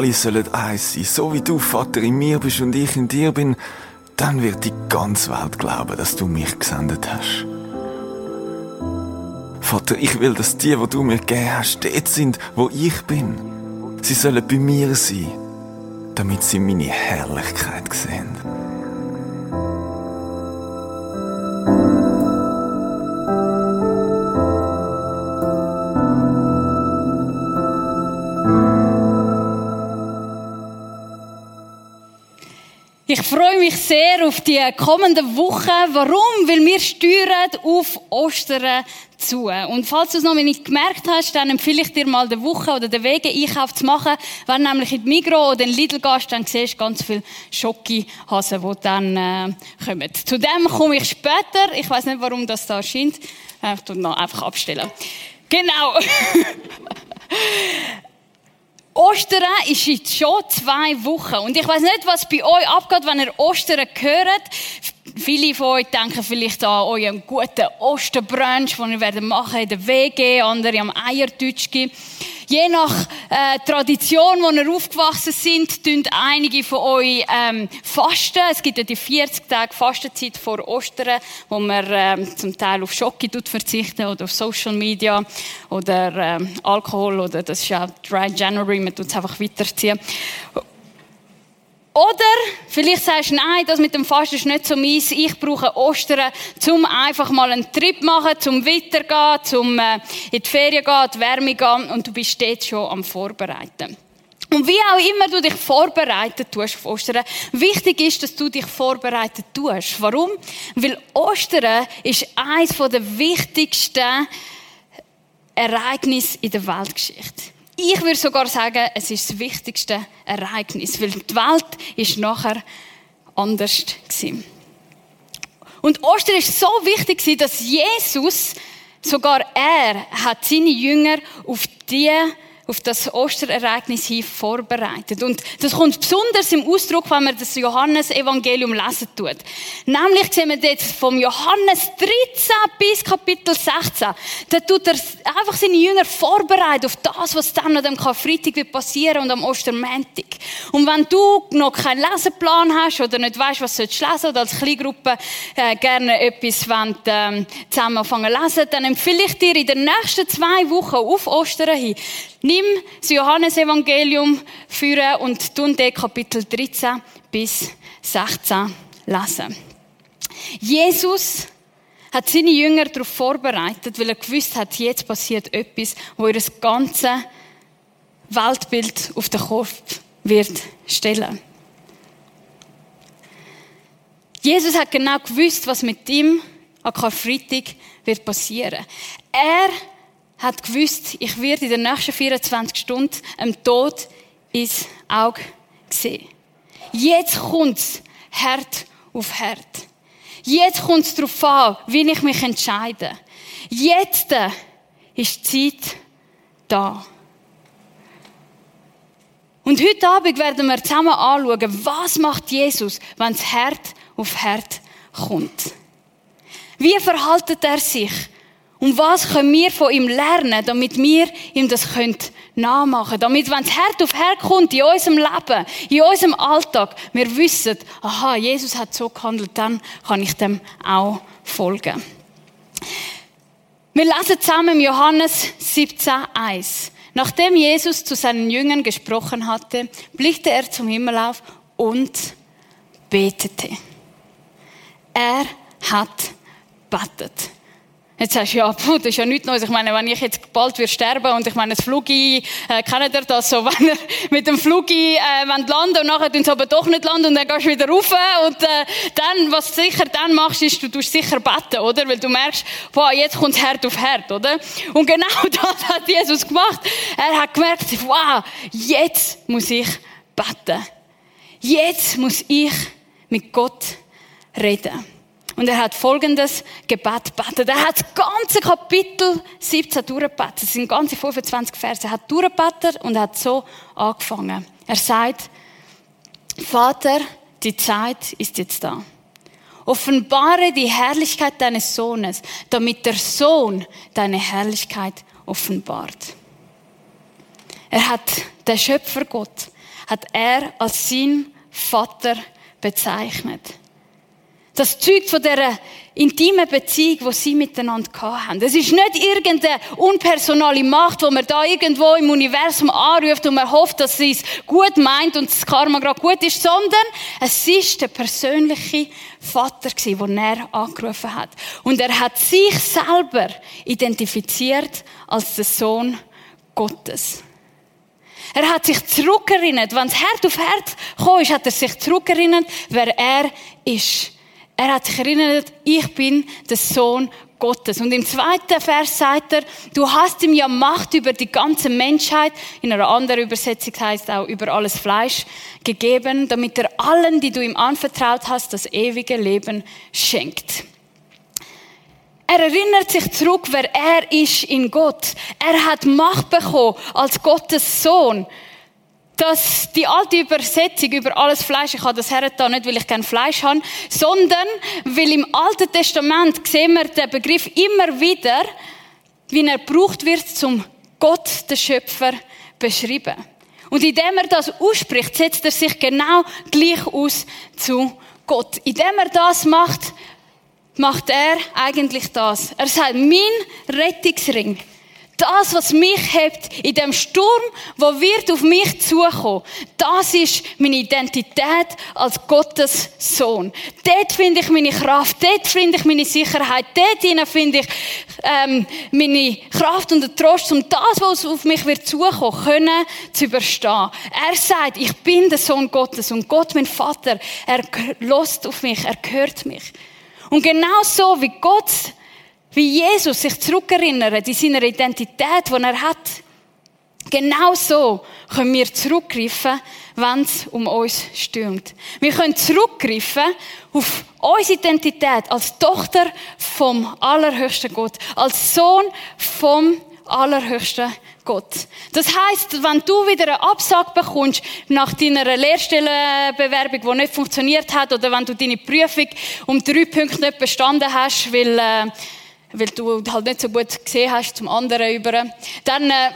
Alle sollen eins sein, so wie du, Vater, in mir bist und ich in dir bin, dann wird die ganze Welt glauben, dass du mich gesendet hast. Vater, ich will, dass die, wo du mir gegeben hast, dort sind, wo ich bin. Sie sollen bei mir sein, damit sie meine Herrlichkeit sehen. Ich freue mich sehr auf die kommenden Wochen. Warum? Weil wir steuern auf Ostern zu. Und falls du es noch nicht gemerkt hast, dann empfehle ich dir mal die Woche oder den Wege Einkauf zu machen. Wenn du nämlich in die Migros oder in Lidl gehst, dann siehst du ganz viele Schokihasen, die dann äh, kommen. Zu dem komme ich später. Ich weiß nicht, warum das da erscheint. Ich tue noch einfach abstellen. Genau. Ostern ist jetzt schon zwei Wochen. Und ich weiß nicht, was bei euch abgeht, wenn ihr Ostern hört. Viele von euch denken vielleicht an euren guten Osterbrunch, den ihr machen in der WG, andere am Eierdeutschki. Je nach äh, Tradition, wo ihr aufgewachsen sind, tun einige von euch ähm, fasten. Es gibt ja die 40 Tage Fastenzeit vor Ostern, wo man ähm, zum Teil auf Schocke verzichten oder auf Social Media oder ähm, Alkohol oder das ist ja Dry January, man tut es einfach weiterziehen. Oder vielleicht sagst du, nein, das mit dem Fasten ist nicht so meins. Ich brauche Ostern, um einfach mal einen Trip machen, zum weitergehen, zum äh, in die Ferien gehen, die Wärme gehen und du bist dort schon am Vorbereiten. Und wie auch immer du dich vorbereitet tust auf Ostern, wichtig ist, dass du dich vorbereitet tust. Warum? Weil Ostern ist eines der wichtigsten Ereignisse in der Weltgeschichte. Ich würde sogar sagen, es ist das wichtigste Ereignis, weil die Welt ist nachher anders gewesen. Und Ostern ist so wichtig dass Jesus, sogar er, hat seine Jünger auf die auf das Osterereignis hin vorbereitet. Und das kommt besonders im Ausdruck, wenn man das Johannesevangelium lesen tut. Nämlich sehen wir jetzt vom Johannes 13 bis Kapitel 16. Da tut er einfach seine Jünger vorbereiten auf das, was dann an dem Karfreitag wird und am Ostermäntig. Und wenn du noch keinen Leseplan hast oder nicht weißt, was du lesen oder als Kleingruppe äh, gerne etwas wollt, ähm, zusammen anfangen lesen, dann empfehle ich dir in den nächsten zwei Wochen auf Ostern hin, das Johannesevangelium führen und tun den Kapitel 13 bis 16 lesen. Jesus hat seine Jünger darauf vorbereitet, weil er gewusst hat, jetzt passiert etwas, wo ihr das ganze Weltbild auf den Kopf wird stellen. Jesus hat genau gewusst, was mit ihm an Karfreitag wird passieren. Er hat gewusst, ich werde in den nächsten 24 Stunden dem Tod ins Auge sehen. Jetzt kommt's Herd auf Herd. Jetzt kommt es darauf an, wie ich mich entscheide. Jetzt ist die Zeit da. Und heute Abend werden wir zusammen anschauen, was macht Jesus, wenn es Herd auf Herd kommt. Wie verhaltet er sich? Und was können wir von ihm lernen, damit wir ihm das können nachmachen Damit, wenn es Herd auf Herd kommt in unserem Leben, in unserem Alltag, wir wissen, aha, Jesus hat so gehandelt, dann kann ich dem auch folgen. Wir lesen zusammen Johannes 17,1. Nachdem Jesus zu seinen Jüngern gesprochen hatte, blickte er zum Himmel auf und betete. Er hat betet. Jetzt sagst du, ja, puh, das ist ja nichts Neues. Ich meine, wenn ich jetzt bald wir sterben und ich meine, das Flugi, äh, kennt ihr das so, wenn ihr mit dem Flugi, äh, landen und nachher tun sie aber doch nicht landen und dann gehst du wieder rauf und, äh, dann, was du sicher dann machst, ist, du tust sicher beten, oder? Weil du merkst, boah, jetzt kommt Herd auf Herd, oder? Und genau das hat Jesus gemacht. Er hat gemerkt, wow, jetzt muss ich beten. Jetzt muss ich mit Gott reden. Und er hat folgendes Gebet gebetet. Er hat das ganze Kapitel 17 durchgebetet. Das sind ganze 25 Verse. Er hat durchgebetet und hat so angefangen. Er sagt, Vater, die Zeit ist jetzt da. Offenbare die Herrlichkeit deines Sohnes, damit der Sohn deine Herrlichkeit offenbart. Er hat den Schöpfer Gott, hat er als sein Vater bezeichnet. Das zeugt von dieser intimen Beziehung, die sie miteinander hatten. Es ist nicht irgendeine unpersonale Macht, die man da irgendwo im Universum anruft und man hofft, dass sie es gut meint und das Karma gerade gut ist, sondern es ist der persönliche Vater den er angerufen hat. Und er hat sich selber identifiziert als der Sohn Gottes. Er hat sich zurückerinnert, wenn es Herd auf Herd kam, hat er sich zurückerinnert, wer er ist. Er hat sich erinnert, ich bin der Sohn Gottes. Und im zweiten Vers sagt er, du hast ihm ja Macht über die ganze Menschheit, in einer anderen Übersetzung heißt auch über alles Fleisch, gegeben, damit er allen, die du ihm anvertraut hast, das ewige Leben schenkt. Er erinnert sich zurück, wer er ist in Gott. Er hat Macht bekommen als Gottes Sohn dass die alte Übersetzung über alles Fleisch, ich habe das hergetan, nicht weil ich kein Fleisch habe, sondern weil im Alten Testament sehen wir den Begriff immer wieder, wie er gebraucht wird, zum Gott, der Schöpfer, beschreiben. Und indem er das ausspricht, setzt er sich genau gleich aus zu Gott. Indem er das macht, macht er eigentlich das. Er sagt, mein Rettungsring das, was mich hebt in dem Sturm, wo wird auf mich zukommen, das ist meine Identität als Gottes Sohn. Dort finde ich meine Kraft, dort finde ich meine Sicherheit, dort finde ich ähm, meine Kraft und den Trost, um das, was auf mich wird zukommen, können zu überstehen. Er sagt, ich bin der Sohn Gottes und Gott, mein Vater, er lost auf mich, er hört mich. Und genau so wie Gott wie Jesus sich zurückerinnert in seiner Identität, die er hat. Genau so können wir zurückgreifen, wenn es um uns stürmt. Wir können zurückgreifen auf unsere Identität als Tochter vom allerhöchsten Gott, als Sohn vom allerhöchsten Gott. Das heißt, wenn du wieder eine Absage bekommst nach deiner Lehrstellenbewerbung, die nicht funktioniert hat, oder wenn du deine Prüfung um drei Punkte nicht bestanden hast, weil äh, weil du halt nicht so gut gesehen hast zum anderen über, dann, äh,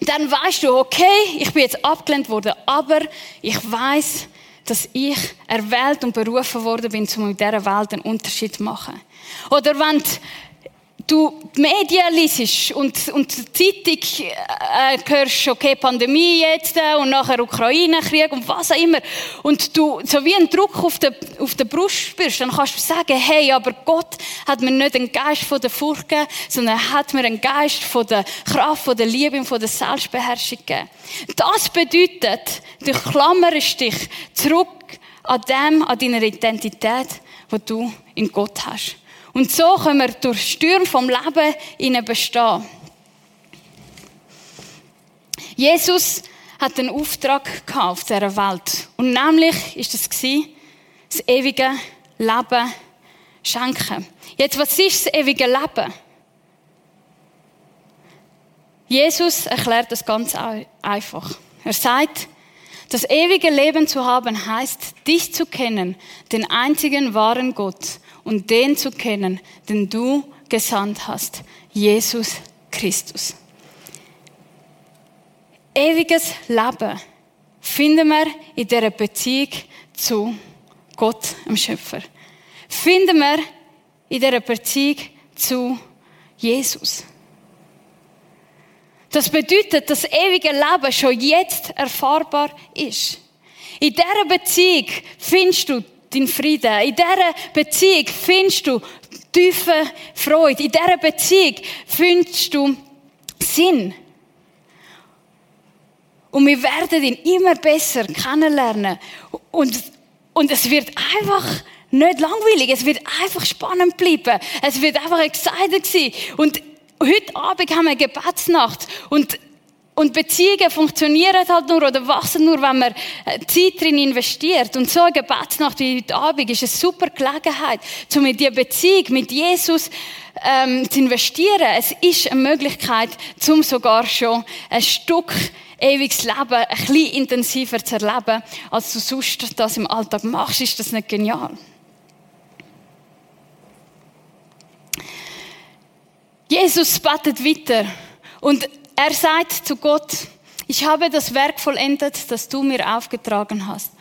dann weißt du, okay, ich bin jetzt abgelehnt worden, aber ich weiß, dass ich erwählt und berufen worden bin, um in dieser Welt einen Unterschied zu machen. Oder wenn du die Medien liest und, und die Zeitung äh, hörst, okay, Pandemie jetzt äh, und nachher Ukraine-Krieg und was auch immer, und du so wie einen Druck auf der, auf der Brust spürst, dann kannst du sagen, hey, aber Gott hat mir nicht einen Geist von der Furcht gegeben, sondern er hat mir einen Geist von der Kraft, von der Liebe und von der Selbstbeherrschung gegeben. Das bedeutet, du klammerst dich zurück an dem, an deiner Identität, die du in Gott hast. Und so können wir durch Stürme vom Leben ihnen bestehen. Jesus hat einen Auftrag auf dieser Welt. Und nämlich ist es das ewige Leben schenken. Jetzt, was ist das ewige Leben? Jesus erklärt das ganz einfach. Er sagt, das ewige Leben zu haben heißt, dich zu kennen, den einzigen wahren Gott und den zu kennen, den du gesandt hast, Jesus Christus. Ewiges Leben finden wir in dieser Beziehung zu Gott, dem Schöpfer. Finden wir in dieser Beziehung zu Jesus. Das bedeutet, dass das ewige Leben schon jetzt erfahrbar ist. In dieser Beziehung findest du deinen Frieden. In dieser Beziehung findest du tiefe Freude. In dieser Beziehung findest du Sinn. Und wir werden ihn immer besser kennenlernen. Und, und es wird einfach nicht langweilig. Es wird einfach spannend bleiben. Es wird einfach excited sein. Und heute Abend haben wir eine Gebetsnacht. Und und Beziehungen funktionieren halt nur oder wachsen nur, wenn man äh, Zeit drin investiert. Und so eine Gebetsnacht wie heute Abend ist eine super Gelegenheit, um in diese Beziehung mit Jesus ähm, zu investieren. Es ist eine Möglichkeit, um sogar schon ein Stück ewiges Leben ein bisschen intensiver zu erleben, als du sonst das im Alltag machst. Ist das nicht genial? Jesus betet weiter und Er sagt zu Gott, ich habe das Werk vollendet, das du mir aufgetragen hast.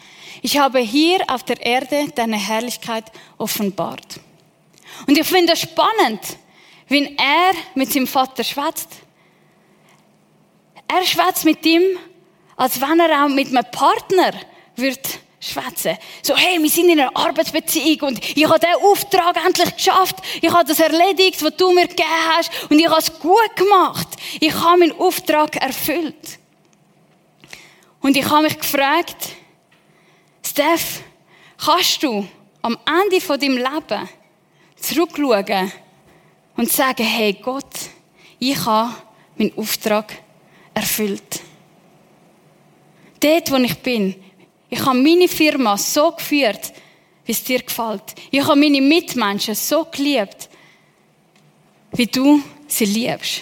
Ich habe hier auf der Erde deine Herrlichkeit offenbart. Und ich finde es spannend, wenn er mit seinem Vater schwätzt. Er schwätzt mit ihm, als wenn er auch mit einem Partner wird schwätzen. So, hey, wir sind in einer Arbeitsbeziehung und ich habe diesen Auftrag endlich geschafft. Ich habe das erledigt, was du mir gegeben hast und ich habe es gut gemacht. Ich habe meinen Auftrag erfüllt. Und ich habe mich gefragt, Steph, kannst du am Ende von deinem Leben zurückschauen und sagen, hey Gott, ich habe meinen Auftrag erfüllt. Dort, wo ich bin, ich habe meine Firma so geführt, wie es dir gefällt. Ich habe meine Mitmenschen so geliebt, wie du sie liebst.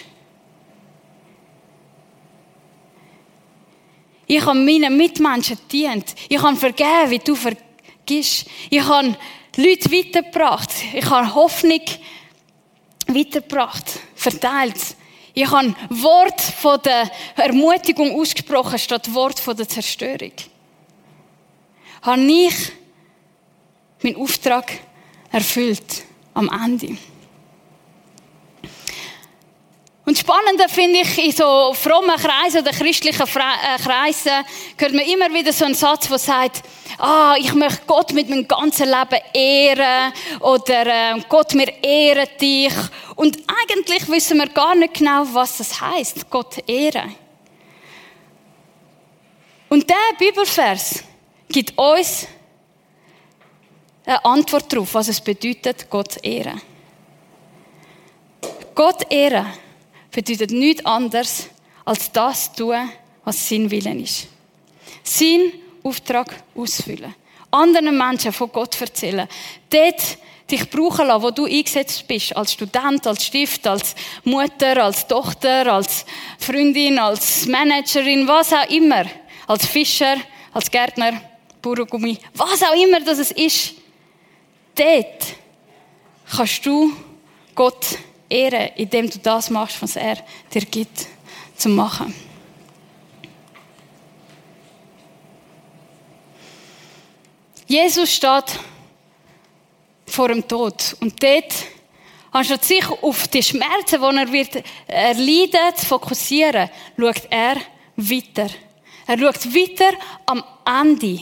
Ich habe meinen Mitmenschen dient. Ich habe vergeben, wie du vergisst. Ich habe Leute weitergebracht. Ich habe Hoffnung weitergebracht, verteilt. Ich habe Wort von der Ermutigung ausgesprochen statt Wort von der Zerstörung habe ich meinen Auftrag erfüllt am Ende. Und spannender finde ich, in so frommen Kreisen oder christlichen äh, Kreisen hört man immer wieder so einen Satz, der sagt, ah, ich möchte Gott mit meinem ganzen Leben ehren oder äh, Gott, mir ehrt dich. Und eigentlich wissen wir gar nicht genau, was das heißt, Gott ehren. Und der Bibelvers, gibt uns eine Antwort darauf, was es bedeutet, Gott ehren. Gott ehren bedeutet nichts anderes, als das tun, was sein Willen ist. Sein Auftrag ausfüllen. Anderen Menschen von Gott erzählen. Dort dich brauchen lassen, wo du eingesetzt bist. Als Student, als Stift, als Mutter, als Tochter, als Freundin, als Managerin, was auch immer. Als Fischer, als Gärtner. Burgummi, was auch immer das ist, dort kannst du Gott ehren, indem du das machst, was er dir gibt, zu machen. Jesus steht vor dem Tod und dort anstatt sich auf die Schmerzen, die er wird erleiden, zu fokussieren, schaut er weiter. Er schaut weiter am Ende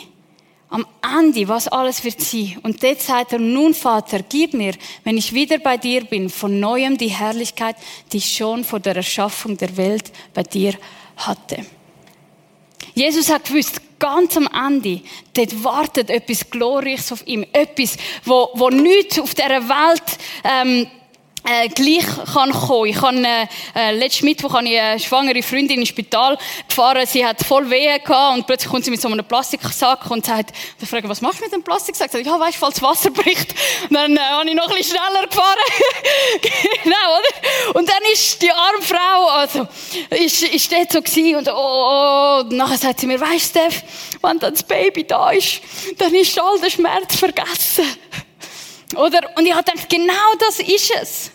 am Ende, was alles wird sein. Und dort sagt er, nun Vater, gib mir, wenn ich wieder bei dir bin, von neuem die Herrlichkeit, die ich schon vor der Erschaffung der Welt bei dir hatte. Jesus hat gewusst, ganz am Ende, dort wartet etwas Glorreiches auf ihm. Etwas, wo, wo nichts auf dieser Welt, ähm, äh, gleich kann kommen. Ich habe, äh, äh, letzten Mittwoch habe ich eine schwangere Freundin ins Spital gefahren. Sie hat voll Wehen gehabt und plötzlich kommt sie mit so einem Plastiksack und sagt, ich frage, was machst du mit dem Plastiksack? Ich sage, ja, weißt falls Wasser bricht. Und dann äh, habe ich noch ein bisschen schneller gefahren. genau, oder? Und dann ist die arme Frau, also, ist, ist dort so gewesen und, oh, oh, und nachher sagt sie mir, weißt du, Steph, wenn dann das Baby da ist, dann ist all der Schmerz vergessen. Oder? Und ich habe gedacht, genau das ist es.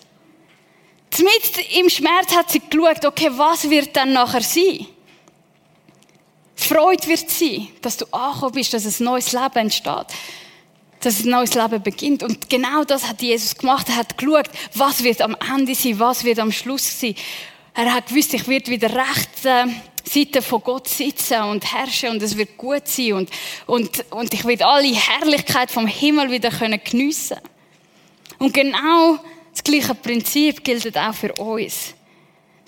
Mit im Schmerz hat sie geschaut, okay, was wird dann nachher sein? Freude wird sein, dass du angekommen bist, dass ein neues Leben entsteht. Dass ein neues Leben beginnt. Und genau das hat Jesus gemacht. Er hat geschaut, was wird am Ende sein, was wird am Schluss sein. Er hat gewusst, ich werde wieder recht, äh, Seite von Gott sitzen und herrschen und es wird gut sein und, und, und ich werde alle Herrlichkeit vom Himmel wieder können geniessen. Und genau das gleiche Prinzip gilt auch für uns.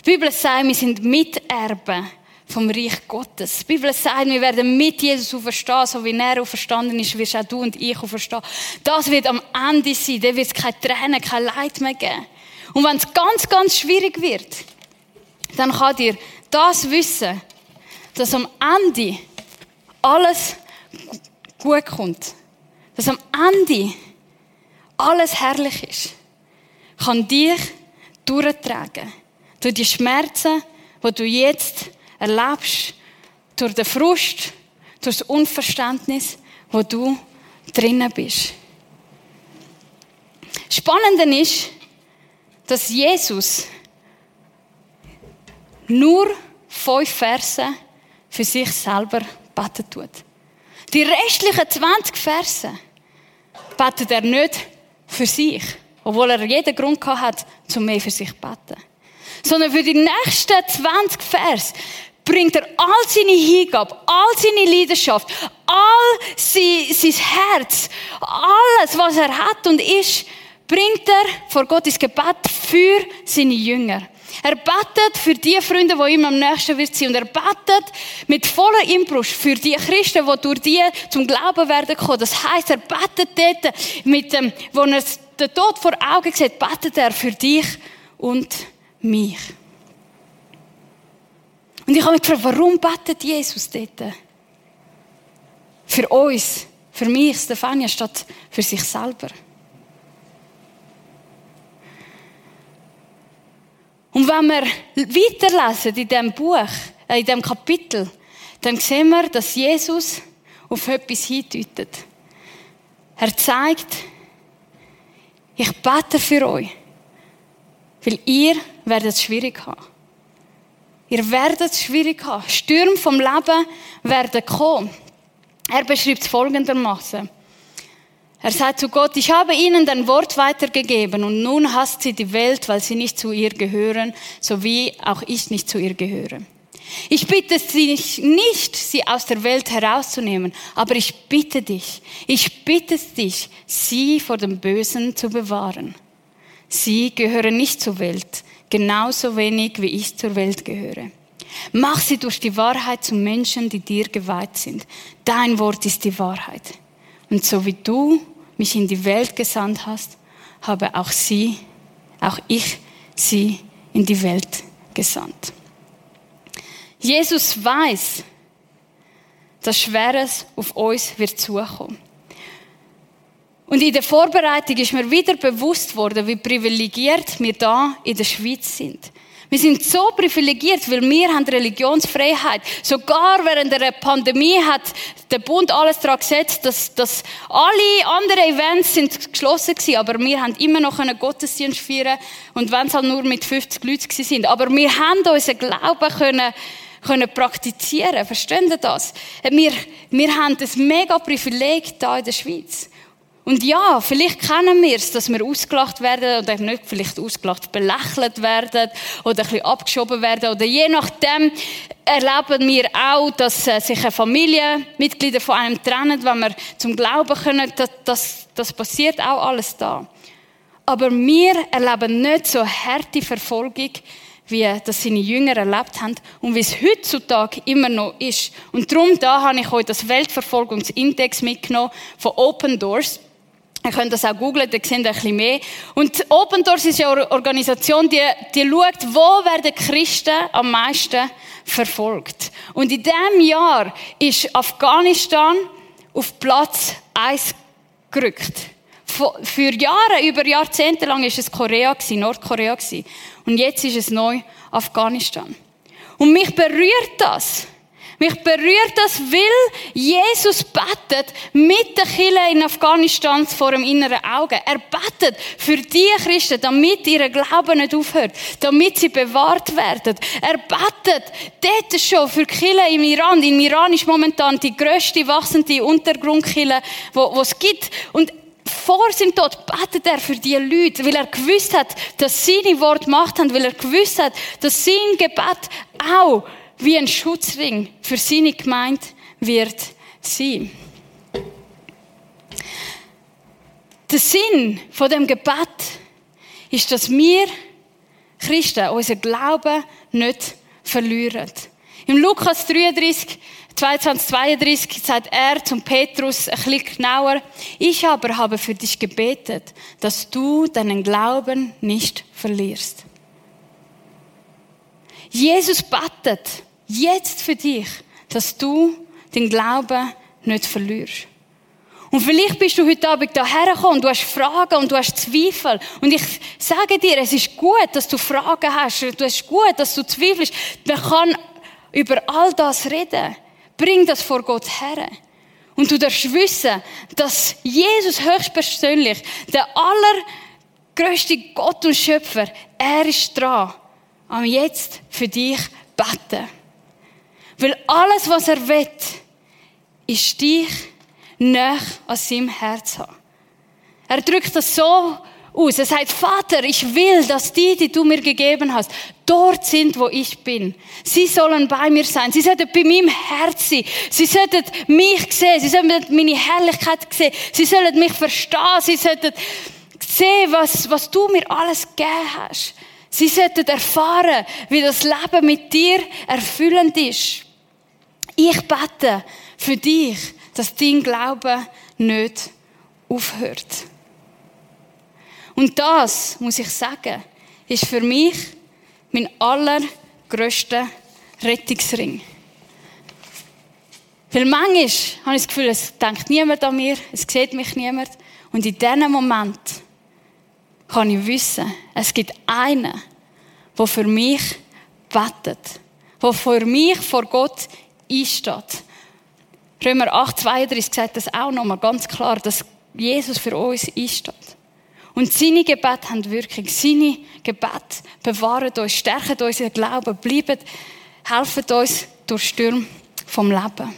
Die Bibel sagt, wir sind Miterben vom Reich Gottes. Die Bibel sagt, wir werden mit Jesus auferstehen, so wie er auferstanden ist, wirst auch du und ich auferstehen. Das wird am Ende sein, da wird es keine Tränen, kein Leid mehr geben. Und wenn es ganz, ganz schwierig wird, dann kann dir das wissen, dass am Ende alles gut kommt. Dass am Ende alles herrlich ist. Kann dich durchtragen. Durch die Schmerzen, die du jetzt erlebst, durch den Frust, durch das Unverständnis, wo du drinnen bist. Spannend ist, dass Jesus nur fünf Verse für sich selber beten tut. Die restlichen 20 Verse betet er nicht für sich, obwohl er jeden Grund hat, zum mehr für sich zu beten. Sondern für die nächsten 20 Vers bringt er all seine Hingabe, all seine Leidenschaft, all sein, sein Herz, alles, was er hat und ist, bringt er vor Gott ins Gebet für seine Jünger. Er betet für die Freunde, die ihm am nächsten wird sein. Und er betet mit voller Inbrunst für die Christen, die durch die zum Glauben werden kommen. Das heißt, er betet dort mit dem, wo er den Tod vor Augen sieht, betet er für dich und mich. Und ich habe mich gefragt, warum betet Jesus dort? Für uns, für mich, Stefania, statt für sich selber. Und wenn wir weiterlesen in diesem Buch, äh, in diesem Kapitel, dann sehen wir, dass Jesus auf etwas hindeutet. Er zeigt, ich bete für euch, weil ihr werdet es schwierig haben. Ihr werdet es schwierig haben. Stürme vom Leben werden kommen. Er beschreibt es folgendermaßen. Er sagt zu Gott, ich habe ihnen dein Wort weitergegeben und nun hasst sie die Welt, weil sie nicht zu ihr gehören, so wie auch ich nicht zu ihr gehöre. Ich bitte dich nicht, sie aus der Welt herauszunehmen, aber ich bitte dich, ich bitte dich, sie vor dem Bösen zu bewahren. Sie gehören nicht zur Welt, genauso wenig wie ich zur Welt gehöre. Mach sie durch die Wahrheit zu Menschen, die dir geweiht sind. Dein Wort ist die Wahrheit. Und so wie du mich in die Welt gesandt hast, habe auch sie, auch ich sie in die Welt gesandt. Jesus weiß, dass Schweres auf uns wird zukommen. Und in der Vorbereitung ist mir wieder bewusst worden, wie privilegiert wir da in der Schweiz sind. Wir sind so privilegiert, weil wir haben Religionsfreiheit. Sogar während der Pandemie hat der Bund alles daran gesetzt, dass, dass alle anderen Events sind geschlossen waren, aber wir haben immer noch einen Gottesdienst feiern und wenn es halt nur mit 50 Leuten sind. Aber wir haben unseren Glauben können können praktizieren. Verstehen Sie das? Wir, wir haben das mega Privileg hier in der Schweiz. Und ja, vielleicht kennen wir es, dass wir ausgelacht werden oder nicht vielleicht ausgelacht, belächelt werden oder ein bisschen abgeschoben werden oder je nachdem erleben wir auch, dass äh, sich eine Familienmitglieder von einem trennen, wenn wir zum Glauben können. Das, das, das passiert auch alles da. Aber wir erleben nicht so harte Verfolgung, wie das seine Jünger erlebt haben und wie es heutzutage immer noch ist. Und darum da habe ich euch das Weltverfolgungsindex mitgenommen von Open Doors. Ihr könnt das auch googlen, da seht ihr ein bisschen mehr. Und Open Doors ist ja eine Organisation, die, die schaut, wo werden Christen am meisten verfolgt. Und in diesem Jahr ist Afghanistan auf Platz 1 gerückt. Für Jahre, über Jahrzehnte lang ist es Korea Nordkorea Und jetzt ist es neu Afghanistan. Und mich berührt das. Mich berührt das, weil Jesus betet mit den Kindern in Afghanistan vor dem inneren Auge. Er betet für die Christen, damit ihr Glauben nicht aufhört, damit sie bewahrt werden. Er betet dort schon für die Kirche im Iran. Im Iran ist momentan die grösste wachsende Untergrundkille, wo es gibt. Und vor seinem Tod betet er für die Leute, weil er gewusst hat, dass seine Worte Macht haben, weil er gewusst hat, dass sein Gebet auch wie ein Schutzring für seine Gemeinde wird sein. Der Sinn von dem Gebet ist, dass wir Christen unseren Glauben nicht verlieren. Im Lukas 33, 22, 32 sagt er zum Petrus ein bisschen genauer, ich aber habe für dich gebetet, dass du deinen Glauben nicht verlierst. Jesus betet jetzt für dich, dass du den Glauben nicht verlierst. Und vielleicht bist du heute Abend hierher gekommen du hast Fragen und du hast Zweifel. Und ich sage dir, es ist gut, dass du Fragen hast. Es ist gut, dass du zweifelst. Man kann über all das reden. Bring das vor Gott her. Und du darfst wissen, dass Jesus höchstpersönlich, der allergrößte Gott und Schöpfer, er ist dran, am jetzt für dich beten. Weil alles, was er will, ist dich näher an seinem Herz haben. Er drückt das so aus. Er sagt, Vater, ich will, dass die, die du mir gegeben hast, dort sind, wo ich bin. Sie sollen bei mir sein. Sie sollten bei meinem Herz sein. Sie sollten mich sehen. Sie sollten meine Herrlichkeit sehen. Sie sollen mich verstehen. Sie sollten sehen, was, was du mir alles gegeben hast. Sie sollten erfahren, wie das Leben mit dir erfüllend ist. Ich bete für dich, dass dein Glaube nicht aufhört. Und das, muss ich sagen, ist für mich mein allergrößter Rettungsring. Weil manchmal habe ich das Gefühl, es denkt niemand an mir, es sieht mich niemand. Und in diesem Moment kann ich wissen, es gibt einen, der für mich betet, der für mich vor Gott einsteht. Römer 8, 32 sagt das auch nochmal ganz klar, dass Jesus für uns einsteht. Und seine Gebete haben Wirkung. Seine Gebete bewahren uns, stärken unseren Glauben, bleiben, helfen uns durch Stürme vom Leben.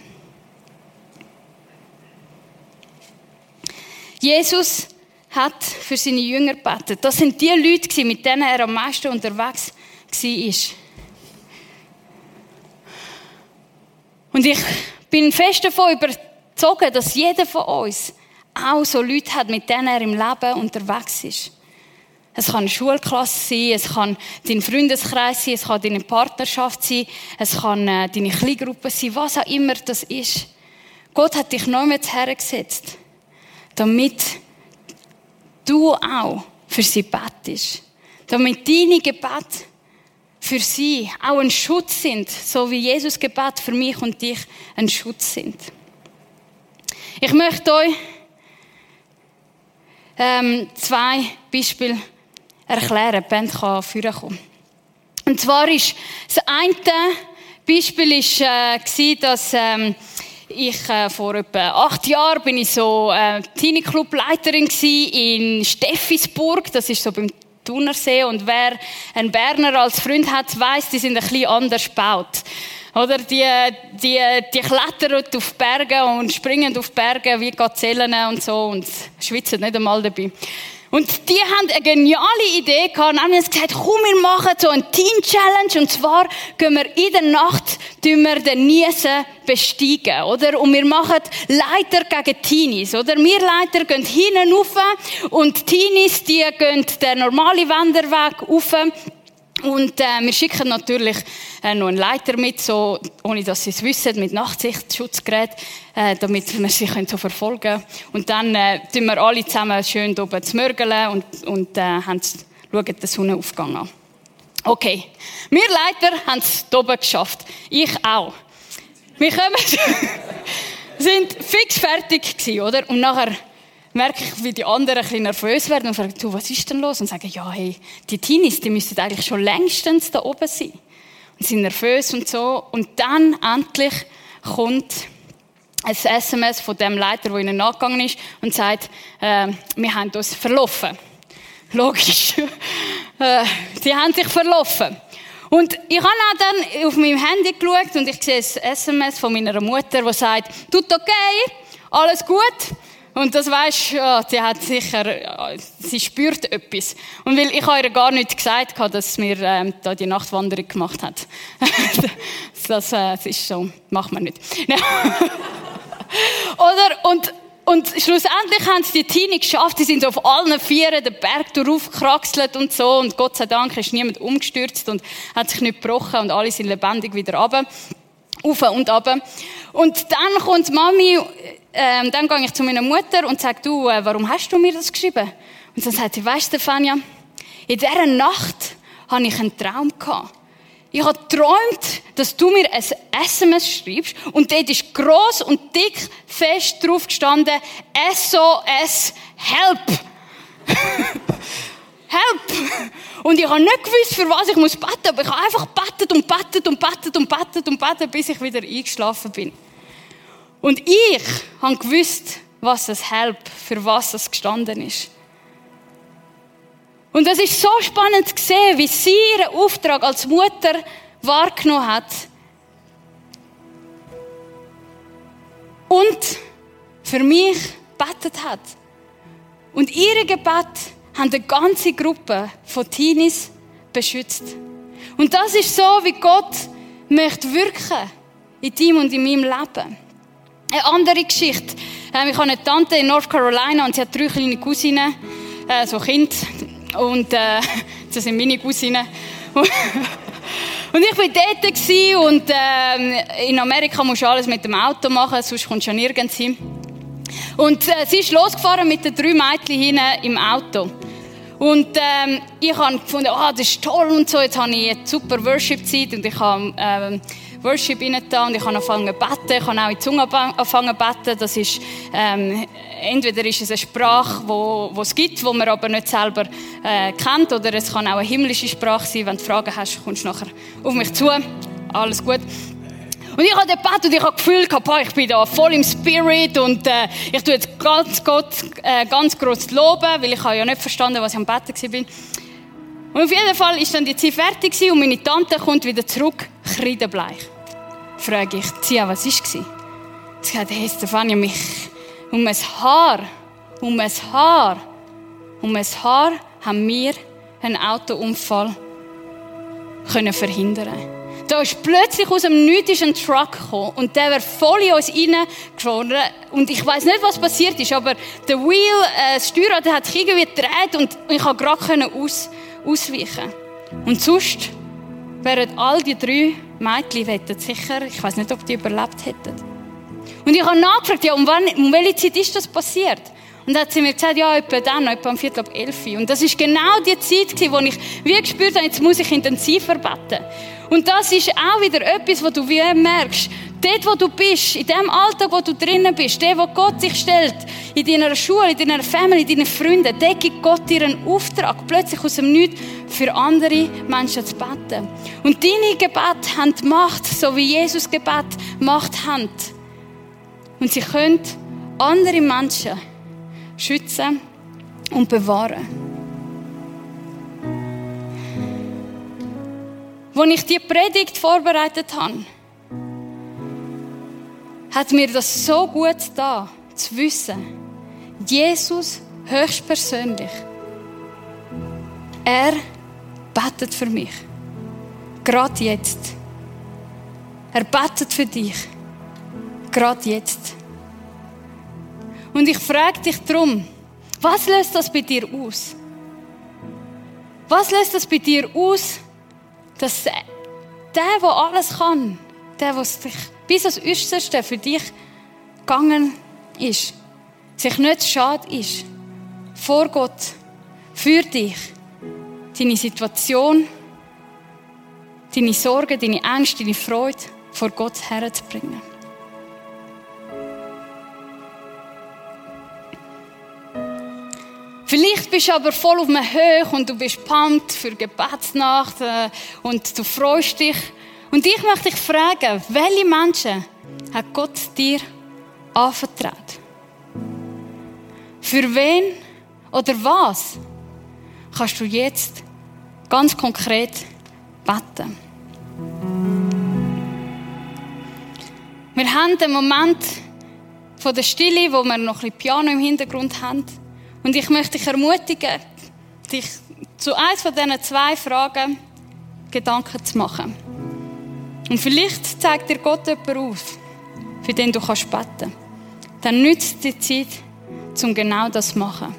Jesus hat für seine Jünger gebetet. Das sind die Leute, mit denen er am meisten unterwegs war. Und ich bin fest davon überzeugt, dass jeder von uns auch so Leute hat, mit denen er im Leben unterwegs ist. Es kann eine Schulklasse sein, es kann dein Freundeskreis sein, es kann deine Partnerschaft sein, es kann äh, deine Kleingruppe sein, was auch immer das ist. Gott hat dich neu mit hergesetzt, damit du auch für sie betest. Damit deine Gebete für sie auch ein Schutz sind, so wie Jesus Gebet für mich und dich ein Schutz sind. Ich möchte euch ähm, zwei Beispiele erklären. Die Band kann vorkommen. Und zwar ist das eine Beispiel ist, äh, dass ähm, ich äh, vor etwa acht Jahren bin ich so äh, Teenie Club Leiterin in Steffisburg. Das ist so beim Thunersee. Und wer einen Berner als Freund hat, weiß, die sind ein bisschen anders gebaut. Oder die, die, die klettern auf Berge und springen auf Berge wie Gazellen und so und schwitzen nicht einmal dabei. Und die haben eine geniale Idee gehabt und haben gesagt, komm, wir machen so ein Teen-Challenge und zwar gehen wir in der Nacht wir den Niesen besteigen, oder? Und wir machen Leiter gegen Teenies, oder? Wir Leiter gehen hinten rauf und Teenies, die gehen den normalen Wanderweg rauf und äh, wir schicken natürlich äh, noch einen Leiter mit, so, ohne dass sie es wissen, mit Nachtsichtschutzgerät, äh, damit wir sie können so verfolgen können. Und dann äh, tun wir alle zusammen schön oben zu mörgeln und, und äh, haben, schauen den Sonnenaufgang an. Okay, wir Leiter haben es oben geschafft. Ich auch. Wir kommen, sind fix fertig gewesen, oder? Und nachher merke ich, wie die anderen ein bisschen nervös werden und fragen, du, was ist denn los? Und sagen, ja, hey, die Teenies, die müssten eigentlich schon längstens da oben sein. Und sind nervös und so. Und dann endlich kommt ein SMS von dem Leiter, der ihnen nachgegangen ist und sagt, äh, wir haben uns verlaufen. Logisch. äh, sie haben sich verlaufen. Und ich habe dann auf meinem Handy geschaut und ich sehe ein SMS von meiner Mutter, die sagt, tut okay, alles gut. Und das weisst, ja, sie hat sicher, sie spürt etwas. Und weil ich habe ihr gar nicht gesagt, dass wir ähm, da die Nachtwanderung gemacht hat. das, äh, das ist so, macht man nicht. Oder und und schlussendlich haben sie die Teenie geschafft. Sie sind auf allen Vieren den Berg durchgekraxelt und so. Und Gott sei Dank ist niemand umgestürzt und hat sich nicht gebrochen und alle sind lebendig wieder runter. Auf und ab. Und dann kommt Mami ähm, dann gehe ich zu meiner Mutter und sage, du, äh, warum hast du mir das geschrieben? Und dann sagt sie, weißt du, Stefania, in dieser Nacht hatte ich einen Traum gehabt. Ich habe geträumt, dass du mir ein SMS schreibst und dort ist gross und dick fest drauf gestanden, SOS, Help! Help! Und ich habe nicht gewusst, für was ich muss beten, aber ich habe einfach betet und betet und betet und betet und betet, bis ich wieder eingeschlafen bin. Und ich habe gewusst, was das Help, für was das gestanden ist. Und das ist so spannend zu sehen, wie sie ihren Auftrag als Mutter wahrgenommen hat. Und für mich betet hat. Und ihre Gebet haben eine ganze Gruppe von Teenies beschützt. Und das ist so, wie Gott möchte wirken in deinem und in meinem Leben. Eine andere Geschichte. Ähm, ich habe eine Tante in North Carolina und sie hat drei kleine Cousinen, äh, so Kind. Und äh, das sind meine Cousinen. Und ich war dort und äh, in Amerika musst du alles mit dem Auto machen, sonst kommst du ja nirgends hin. Und äh, sie ist losgefahren mit den drei Mädchen hinten im Auto. Und ähm, ich habe gefunden, oh, das ist toll und so, jetzt habe ich eine super Worship-Zeit und ich habe ähm, Worship rein und ich habe angefangen zu beten, ich habe auch in die Zunge angefangen zu beten. Das ist, ähm, entweder ist es eine Sprache, wo es gibt, wo man aber nicht selber äh, kennt, oder es kann auch eine himmlische Sprache sein. Wenn du Fragen hast, kommst du nachher auf mich zu. Alles gut. Und ich habe gebetet und ich habe gefühlt, boah, ich bin da voll im Spirit und äh, ich tue jetzt ganz Gott äh, ganz groß loben, weil ich habe ja nicht verstanden, was ich am Beten war. Und auf jeden Fall ist dann die Zeit fertig und meine Tante kommt wieder zurück, kreidebleich. Frage ich, Tia, was war? Sie sagt, hey Stefania, mich um ein Haar, um ein Haar, um ein Haar haben wir einen Autounfall können verhindern da ist plötzlich aus dem Nichts ein Truck gekommen und der wäre voll in uns reingefahren. Und ich weiß nicht, was passiert ist, aber der Wheel, äh, das Steuerrad hat sich irgendwie gedreht und ich konnte gerade aus, ausweichen. Und sonst wären all die drei Mädchen wettet sicher, ich weiß nicht, ob die überlebt hätten. Und ich habe nachgefragt, ja, um, wann, um welche Zeit ist das passiert? Und dann hat sie mir gesagt, ja, etwa dann, etwa um Viertel ab elf. Und das ist genau die Zeit, wo ich wie gespürt habe, jetzt muss ich intensiver beten. Und das ist auch wieder etwas, wo du wie merkst, dort, wo du bist, in dem Alltag, wo du drinnen bist, der, wo Gott sich stellt, in deiner Schule, in deiner Familie, in deinen Freunden, der gibt Gott dir einen Auftrag, plötzlich aus dem Nichts für andere Menschen zu beten. Und deine Gebete haben die Macht, so wie Jesus Gebet Macht hat. Und sie können andere Menschen schützen und bewahren. Als ich die Predigt vorbereitet habe, hat mir das so gut da zu wissen, Jesus höchstpersönlich, er betet für mich. Gerade jetzt. Er betet für dich. Gerade jetzt. Und ich frage dich drum, was löst das bei dir aus? Was löst das bei dir aus, dass der, der alles kann, der, der sich bis ans Äußerste für dich gegangen ist, sich nicht schade ist, vor Gott, für dich, deine Situation, deine Sorgen, deine Ängste, deine Freude vor Gott herzubringen. Vielleicht bist du aber voll auf einem Höch und du bist pumped für Gebetsnacht äh, und du freust dich. Und ich möchte dich fragen, welche Menschen hat Gott dir anvertraut? Für wen oder was kannst du jetzt ganz konkret beten? Wir haben den Moment von der Stille, wo wir noch ein bisschen Piano im Hintergrund haben. Und ich möchte dich ermutigen, dich zu eins von diesen zwei Fragen Gedanken zu machen. Und vielleicht zeigt dir Gott jemanden auf, für den du kannst. Dann nützt die Zeit, um genau das zu machen.